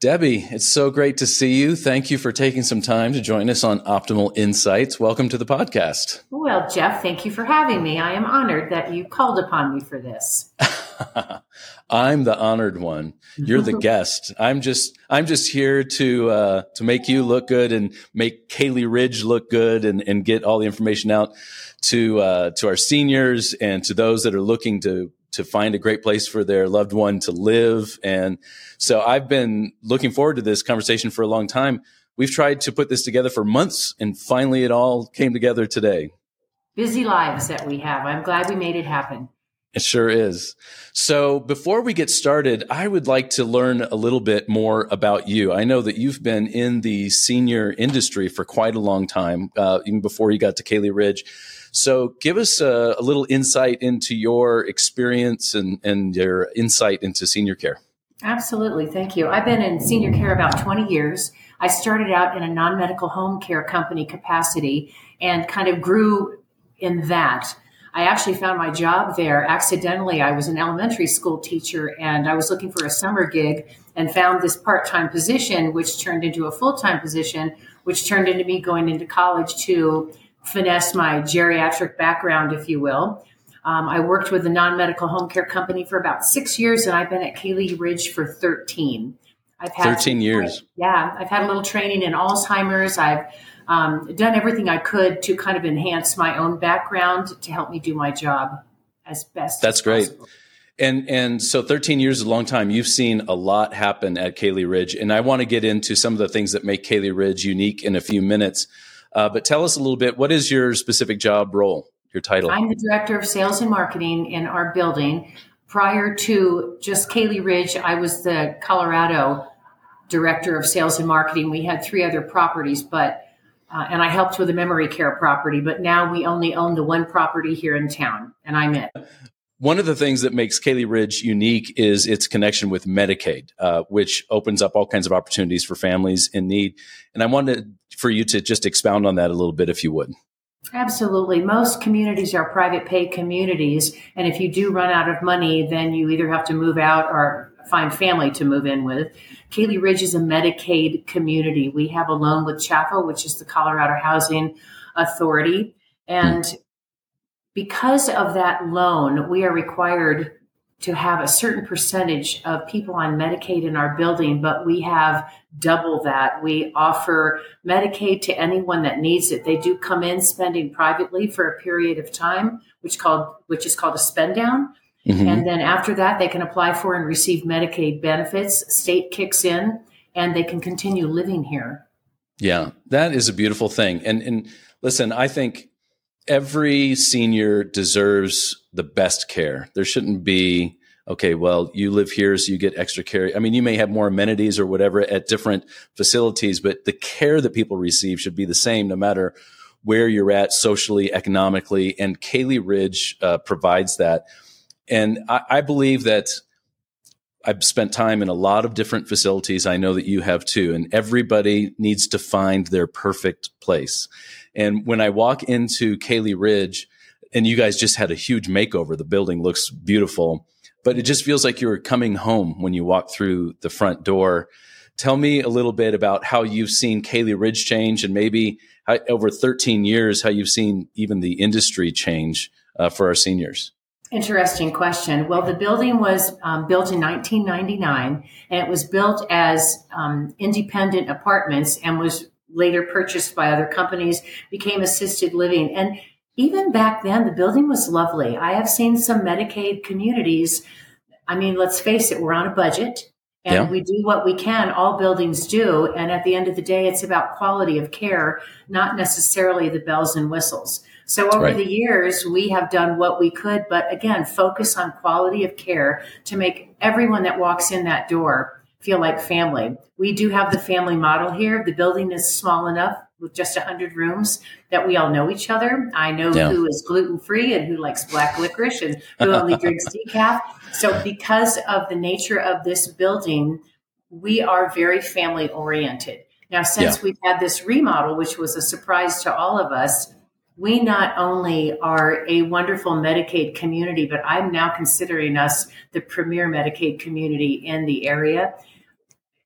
Debbie, it's so great to see you. Thank you for taking some time to join us on Optimal Insights. Welcome to the podcast. Well, Jeff, thank you for having me. I am honored that you called upon me for this. I'm the honored one. You're the guest. I'm just I'm just here to uh, to make you look good and make Caley Ridge look good and, and get all the information out to uh, to our seniors and to those that are looking to to find a great place for their loved one to live. And so I've been looking forward to this conversation for a long time. We've tried to put this together for months and finally it all came together today. Busy lives that we have. I'm glad we made it happen. It sure is. So before we get started, I would like to learn a little bit more about you. I know that you've been in the senior industry for quite a long time, uh, even before you got to Caley Ridge. So give us a, a little insight into your experience and, and your insight into senior care. Absolutely. Thank you. I've been in senior care about 20 years. I started out in a non medical home care company capacity and kind of grew in that. I actually found my job there accidentally. I was an elementary school teacher and I was looking for a summer gig and found this part time position, which turned into a full time position, which turned into me going into college to finesse my geriatric background, if you will. Um, I worked with a non medical home care company for about six years, and I've been at Caley Ridge for 13. I've had 13 years. Yeah, I've had a little training in Alzheimer's. I've um, done everything I could to kind of enhance my own background to help me do my job as best. That's as great. Possible. And and so 13 years is a long time. You've seen a lot happen at Caley Ridge, and I want to get into some of the things that make Caley Ridge unique in a few minutes. Uh, but tell us a little bit. What is your specific job role? Your title? I'm the director of sales and marketing in our building. Prior to just Caley Ridge, I was the Colorado director of sales and marketing. We had three other properties, but uh, and I helped with a memory care property. But now we only own the one property here in town, and I'm it. One of the things that makes Caley Ridge unique is its connection with Medicaid, uh, which opens up all kinds of opportunities for families in need. And I wanted for you to just expound on that a little bit, if you would. Absolutely. Most communities are private pay communities. And if you do run out of money, then you either have to move out or find family to move in with. Caley Ridge is a Medicaid community. We have a loan with CHFA, which is the Colorado Housing Authority. And because of that loan, we are required to have a certain percentage of people on Medicaid in our building, but we have double that. We offer Medicaid to anyone that needs it. They do come in spending privately for a period of time, which called which is called a spend down. Mm-hmm. And then after that, they can apply for and receive Medicaid benefits. State kicks in and they can continue living here. Yeah, that is a beautiful thing. And and listen, I think every senior deserves the best care. There shouldn't be okay, well, you live here, so you get extra care. I mean, you may have more amenities or whatever at different facilities, but the care that people receive should be the same no matter where you're at socially, economically. And Caley Ridge uh, provides that. And I, I believe that I've spent time in a lot of different facilities. I know that you have too. And everybody needs to find their perfect place. And when I walk into Caley Ridge, and you guys just had a huge makeover, the building looks beautiful, but it just feels like you're coming home when you walk through the front door. Tell me a little bit about how you've seen Caley Ridge change and maybe how, over 13 years, how you've seen even the industry change uh, for our seniors. Interesting question. Well, the building was um, built in 1999 and it was built as um, independent apartments and was later purchased by other companies, became assisted living. And even back then, the building was lovely. I have seen some Medicaid communities. I mean, let's face it, we're on a budget and yeah. we do what we can. All buildings do. And at the end of the day, it's about quality of care, not necessarily the bells and whistles. So over right. the years, we have done what we could, but again, focus on quality of care to make everyone that walks in that door feel like family. We do have the family model here. The building is small enough with just 100 rooms that we all know each other. I know yeah. who is gluten free and who likes black licorice and who only drinks decaf. So, because of the nature of this building, we are very family oriented. Now, since yeah. we've had this remodel, which was a surprise to all of us, we not only are a wonderful Medicaid community, but I'm now considering us the premier Medicaid community in the area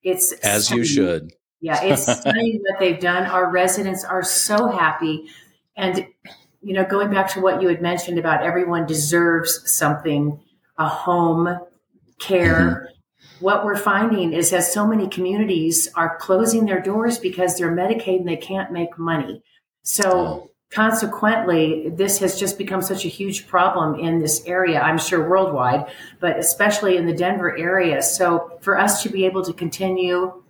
It's as stunning. you should. Yeah, it's stunning what they've done. Our residents are so happy. And, you know, going back to what you had mentioned about everyone deserves something, a home, care. Mm-hmm. What we're finding is that so many communities are closing their doors because they're Medicaid and they can't make money. So, oh consequently, this has just become such a huge problem in this area, I'm sure worldwide, but especially in the Denver area. So for us to be able to continue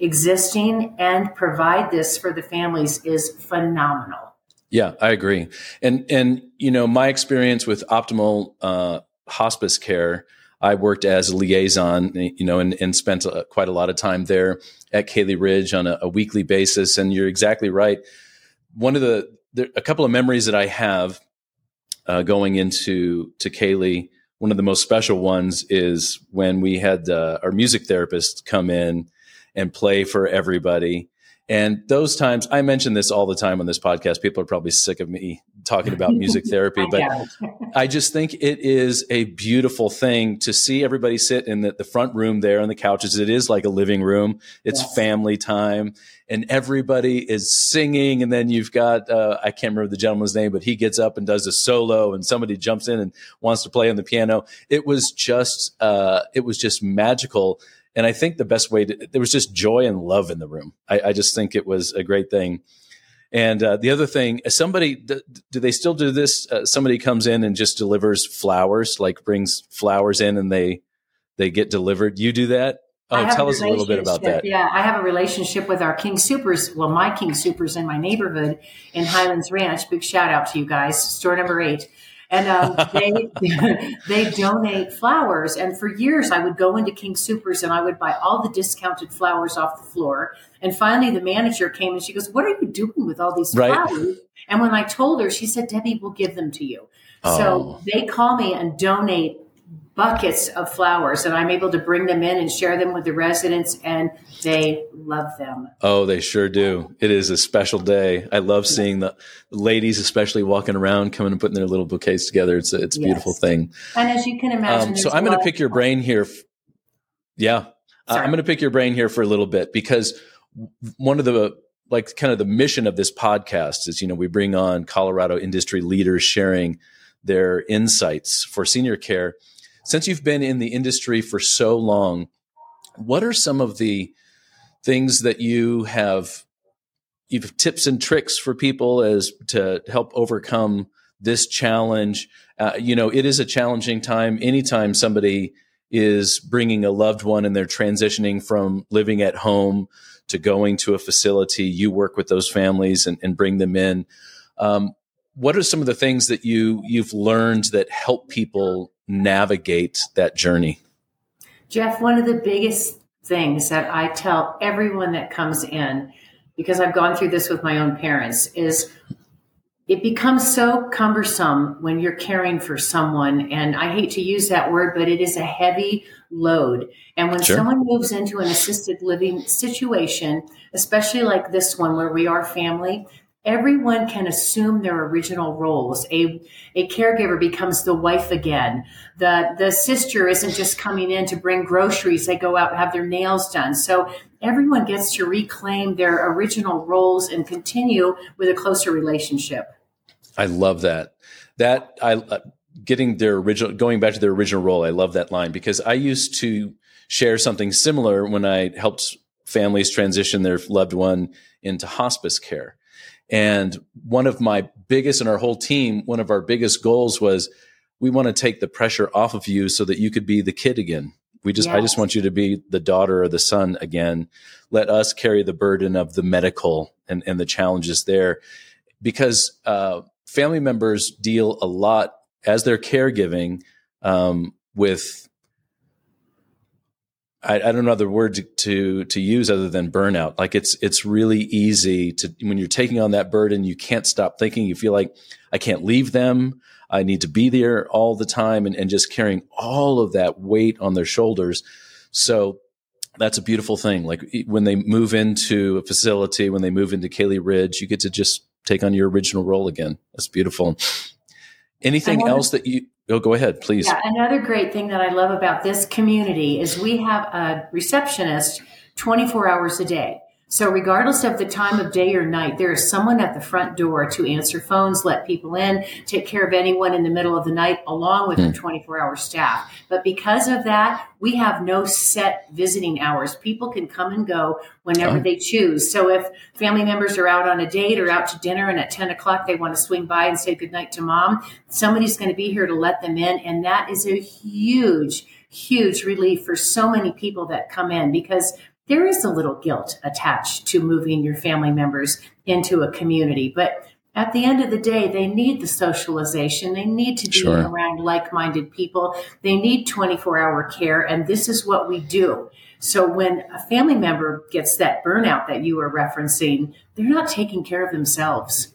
existing and provide this for the families is phenomenal. Yeah, I agree. And and you know, my experience with optimal uh, hospice care, I worked as a liaison, you know, and, and spent a, quite a lot of time there at Caley Ridge on a, a weekly basis. And you're exactly right. One of the there, a couple of memories that I have uh, going into to Caley. One of the most special ones is when we had uh, our music therapist come in and play for everybody. And those times, I mention this all the time on this podcast. People are probably sick of me talking about music therapy, but I just think it is a beautiful thing to see everybody sit in the, the front room there on the couches. It is like a living room. It's yes. family time and everybody is singing. And then you've got, uh, I can't remember the gentleman's name, but he gets up and does a solo and somebody jumps in and wants to play on the piano. It was just, uh, it was just magical. And I think the best way to, there was just joy and love in the room. I, I just think it was a great thing. And uh, the other thing, somebody, do, they still do this? Uh, somebody comes in and just delivers flowers, like brings flowers in and they, they get delivered. You do that? Oh, tell us a little bit about that. Yeah, I have a relationship with our King Supers. Well, my King Supers in my neighborhood in Highlands Ranch. Big shout out to you guys. Store number eight and um, they they donate flowers. And for years, I would go into King Supers and I would buy all the discounted flowers off the floor. And finally, the manager came and she goes, "What are you doing with all these right. flowers?" And when I told her, she said, "Debbie, we'll give them to you." Oh. So they call me and donate buckets of flowers and I'm able to bring them in and share them with the residents and they love them. Oh, they sure do. It is a special day. I love seeing the ladies, especially walking around, coming and putting their little bouquets together. It's a, it's a yes. beautiful thing. And as you can imagine, um, so I'm going to pick your brain here. Yeah. Uh, I'm going to pick your brain here for a little bit because one of the like kind of the mission of this podcast is, you know, we bring on Colorado industry leaders sharing their insights for senior care since you've been in the industry for so long, what are some of the things that you have you've tips and tricks for people as to help overcome this challenge? Uh, you know it is a challenging time. Anytime somebody is bringing a loved one and they're transitioning from living at home to going to a facility you work with those families and, and bring them in. Um, what are some of the things that you you've learned that help people navigate that journey? Jeff, one of the biggest things that I tell everyone that comes in, because I've gone through this with my own parents, is it becomes so cumbersome when you're caring for someone. And I hate to use that word, but it is a heavy load. And when sure. someone moves into an assisted living situation, especially like this one where we are family, everyone can assume their original roles. A, a caregiver becomes the wife again. The, the sister isn't just coming in to bring groceries. They go out and have their nails done. So everyone gets to reclaim their original roles and continue with a closer relationship. I love that. That I, uh, getting their original, going back to their original role. I love that line because I used to share something similar when I helped families transition their loved one into hospice care and one of my biggest and our whole team, one of our biggest goals was we want to take the pressure off of you so that you could be the kid again. We just, yes. I just want you to be the daughter or the son again. Let us carry the burden of the medical and, and the challenges there because, uh, family members deal a lot as they're caregiving, um, with I, I, don't know the word to, to, use other than burnout. Like it's it's really easy to when you're taking on that burden, you can't stop thinking. You feel like I can't leave them. I need to be there all the time, and, and just carrying all of that weight on their shoulders. So that's a beautiful thing. Like when they move into a facility, when they move into Caley Ridge, you get to just take on your original role again. That's beautiful. Anything else that you Oh, go ahead, please. Yeah, another great thing that I love about this community is we have a receptionist 24 hours a day. So, regardless of the time of day or night, there is someone at the front door to answer phones, let people in, take care of anyone in the middle of the night, along with mm. the 24 hour staff. But because of that, we have no set visiting hours. People can come and go whenever oh. they choose. So, if family members are out on a date or out to dinner and at 10 o'clock they want to swing by and say goodnight to mom, somebody's going to be here to let them in. And that is a huge, huge relief for so many people that come in because there is a little guilt attached to moving your family members into a community. But at the end of the day, they need the socialization. They need to be sure. around like minded people. They need 24 hour care. And this is what we do. So when a family member gets that burnout that you were referencing, they're not taking care of themselves.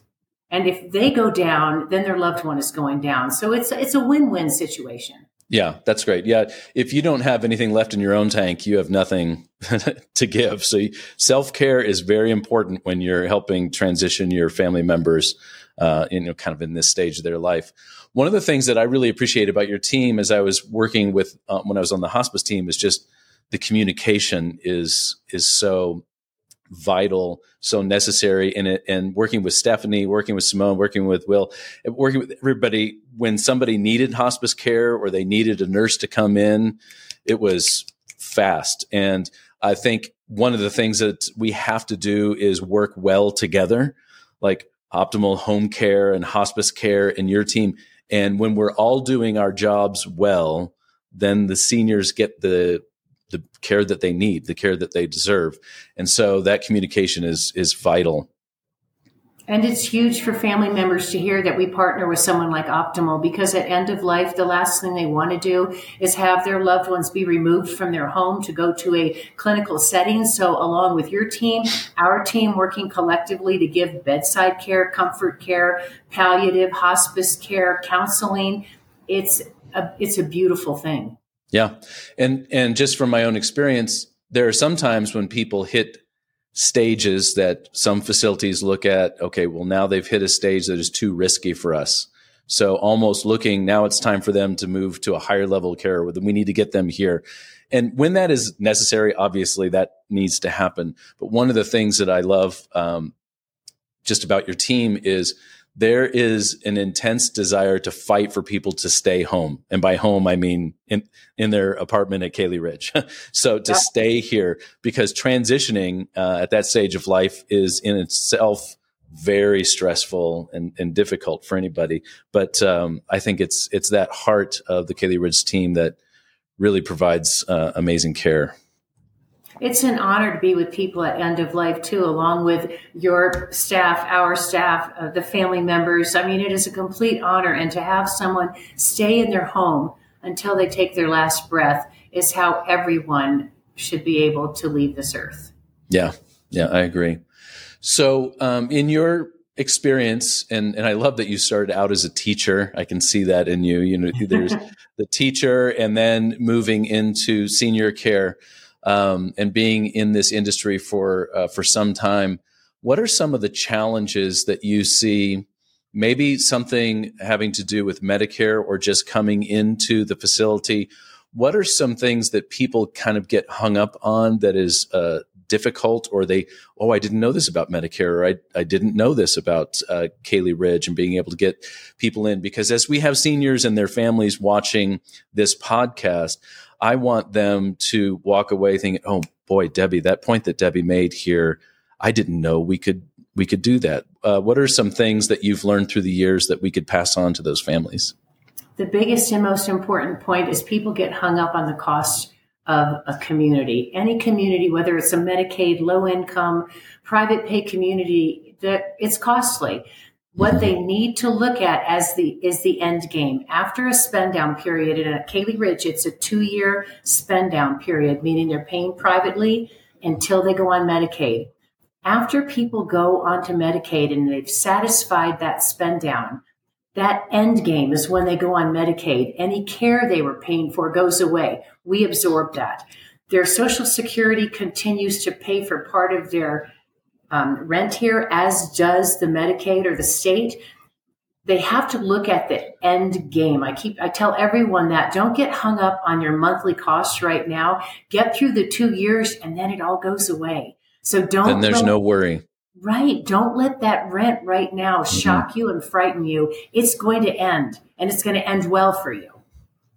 And if they go down, then their loved one is going down. So it's, it's a win win situation. Yeah, that's great. Yeah, if you don't have anything left in your own tank, you have nothing to give. So self care is very important when you're helping transition your family members, uh, you know, kind of in this stage of their life. One of the things that I really appreciate about your team, as I was working with uh, when I was on the hospice team, is just the communication is is so vital, so necessary in it. And working with Stephanie, working with Simone, working with Will, working with everybody, when somebody needed hospice care or they needed a nurse to come in, it was fast. And I think one of the things that we have to do is work well together, like optimal home care and hospice care in your team. And when we're all doing our jobs well, then the seniors get the the care that they need, the care that they deserve. And so that communication is is vital. And it's huge for family members to hear that we partner with someone like Optimal because at end of life, the last thing they want to do is have their loved ones be removed from their home to go to a clinical setting. So along with your team, our team working collectively to give bedside care, comfort care, palliative, hospice care, counseling, it's a, it's a beautiful thing. Yeah. And and just from my own experience, there are sometimes when people hit stages that some facilities look at, okay, well now they've hit a stage that is too risky for us. So almost looking now it's time for them to move to a higher level of care we need to get them here. And when that is necessary, obviously that needs to happen. But one of the things that I love um, just about your team is there is an intense desire to fight for people to stay home. And by home, I mean in, in their apartment at Caley Ridge. so to yeah. stay here because transitioning uh, at that stage of life is in itself very stressful and, and difficult for anybody. But um, I think it's, it's that heart of the Caley Ridge team that really provides uh, amazing care. It's an honor to be with people at end of life too, along with your staff, our staff, uh, the family members. I mean, it is a complete honor. And to have someone stay in their home until they take their last breath is how everyone should be able to leave this earth. Yeah. Yeah, I agree. So, um, in your experience, and, and I love that you started out as a teacher. I can see that in you. You know, there's the teacher and then moving into senior care um, and being in this industry for uh, for some time, what are some of the challenges that you see? Maybe something having to do with Medicare or just coming into the facility. What are some things that people kind of get hung up on that is uh, difficult, or they, oh, I didn't know this about Medicare, or I, I didn't know this about uh, Caley Ridge, and being able to get people in? Because as we have seniors and their families watching this podcast, I want them to walk away thinking, "Oh boy, Debbie, that point that Debbie made here, I didn't know we could we could do that." Uh, what are some things that you've learned through the years that we could pass on to those families? The biggest and most important point is people get hung up on the cost of a community. Any community, whether it's a Medicaid, low income, private pay community, that it's costly. What they need to look at as the is the end game. After a spend down period, and at Caley Ridge, it's a two year spend down period, meaning they're paying privately until they go on Medicaid. After people go onto Medicaid and they've satisfied that spend down, that end game is when they go on Medicaid. Any care they were paying for goes away. We absorb that. Their Social Security continues to pay for part of their um, rent here, as does the Medicaid or the state. they have to look at the end game. I keep, I tell everyone that don't get hung up on your monthly costs right now. Get through the two years and then it all goes away. So don't. And there's let, no worry. Right. Don't let that rent right now mm-hmm. shock you and frighten you. It's going to end and it's going to end well for you.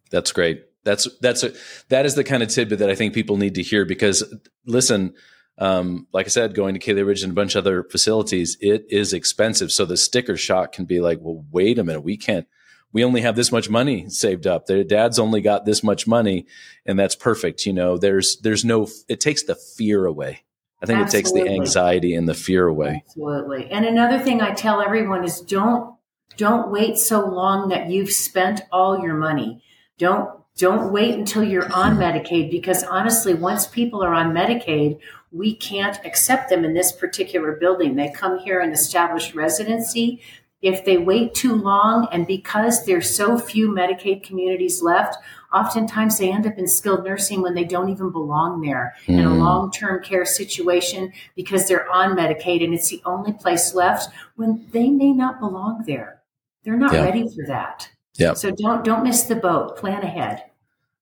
That's great. That's, that's, a, that is the kind of tidbit that I think people need to hear because listen, um, like I said, going to Caley Ridge and a bunch of other facilities, it is expensive. So the sticker shock can be like, well, wait a minute, we can't, we only have this much money saved up. Their dad's only got this much money, and that's perfect. You know, there's there's no, it takes the fear away. I think Absolutely. it takes the anxiety and the fear away. Absolutely. And another thing I tell everyone is don't don't wait so long that you've spent all your money. Don't don't wait until you're on Medicaid because honestly, once people are on Medicaid, we can't accept them in this particular building. They come here and establish residency. If they wait too long, and because there's so few Medicaid communities left, oftentimes they end up in skilled nursing when they don't even belong there mm. in a hmm. long term care situation because they're on Medicaid and it's the only place left when they may not belong there. They're not yeah. ready for that. Yeah. So don't don't miss the boat. Plan ahead.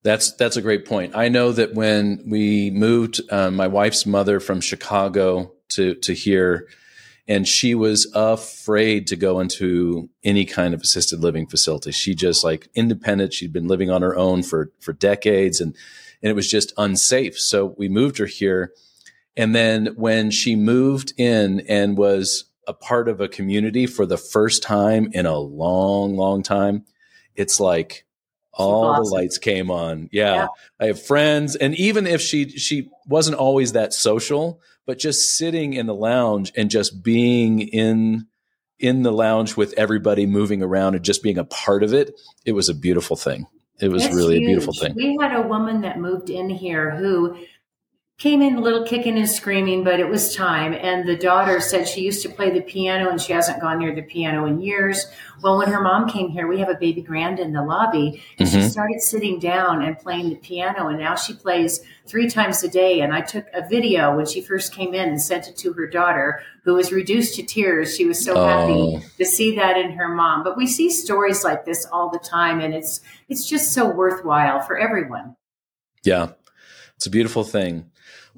That's that's a great point. I know that when we moved, um, my wife's mother from Chicago to to here, and she was afraid to go into any kind of assisted living facility. She just like independent. She'd been living on her own for for decades, and and it was just unsafe. So we moved her here, and then when she moved in and was a part of a community for the first time in a long, long time, it's like all the lights came on. Yeah. yeah. I have friends and even if she she wasn't always that social, but just sitting in the lounge and just being in in the lounge with everybody moving around and just being a part of it, it was a beautiful thing. It was That's really huge. a beautiful thing. We had a woman that moved in here who came in a little kicking and screaming, but it was time. And the daughter said she used to play the piano and she hasn't gone near the piano in years. Well, when her mom came here, we have a baby grand in the lobby, and mm-hmm. she started sitting down and playing the piano. And now she plays three times a day. And I took a video when she first came in and sent it to her daughter, who was reduced to tears. She was so oh. happy to see that in her mom. But we see stories like this all the time, and it's it's just so worthwhile for everyone. Yeah, it's a beautiful thing.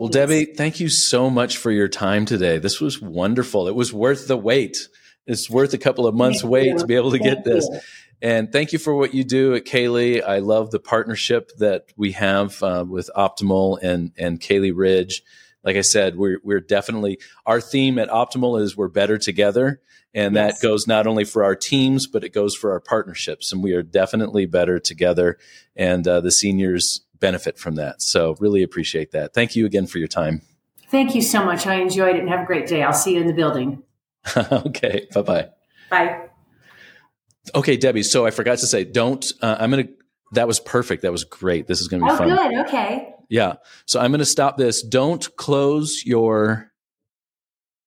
Well, Debbie, thank you so much for your time today. This was wonderful. It was worth the wait. It's worth a couple of months' thank wait you. to be able to thank get this. You. And thank you for what you do at Caley. I love the partnership that we have uh, with Optimal and and Caley Ridge. Like I said, we're we're definitely our theme at Optimal is we're better together, and yes. that goes not only for our teams but it goes for our partnerships. And we are definitely better together. And uh, the seniors benefit from that. So really appreciate that. Thank you again for your time. Thank you so much. I enjoyed it and have a great day. I'll see you in the building. okay. Bye bye. Bye. Okay, Debbie. So I forgot to say, don't, uh, I'm going to, that was perfect. That was great. This is going to be oh, fun. good. Okay. Yeah. So I'm going to stop this. Don't close your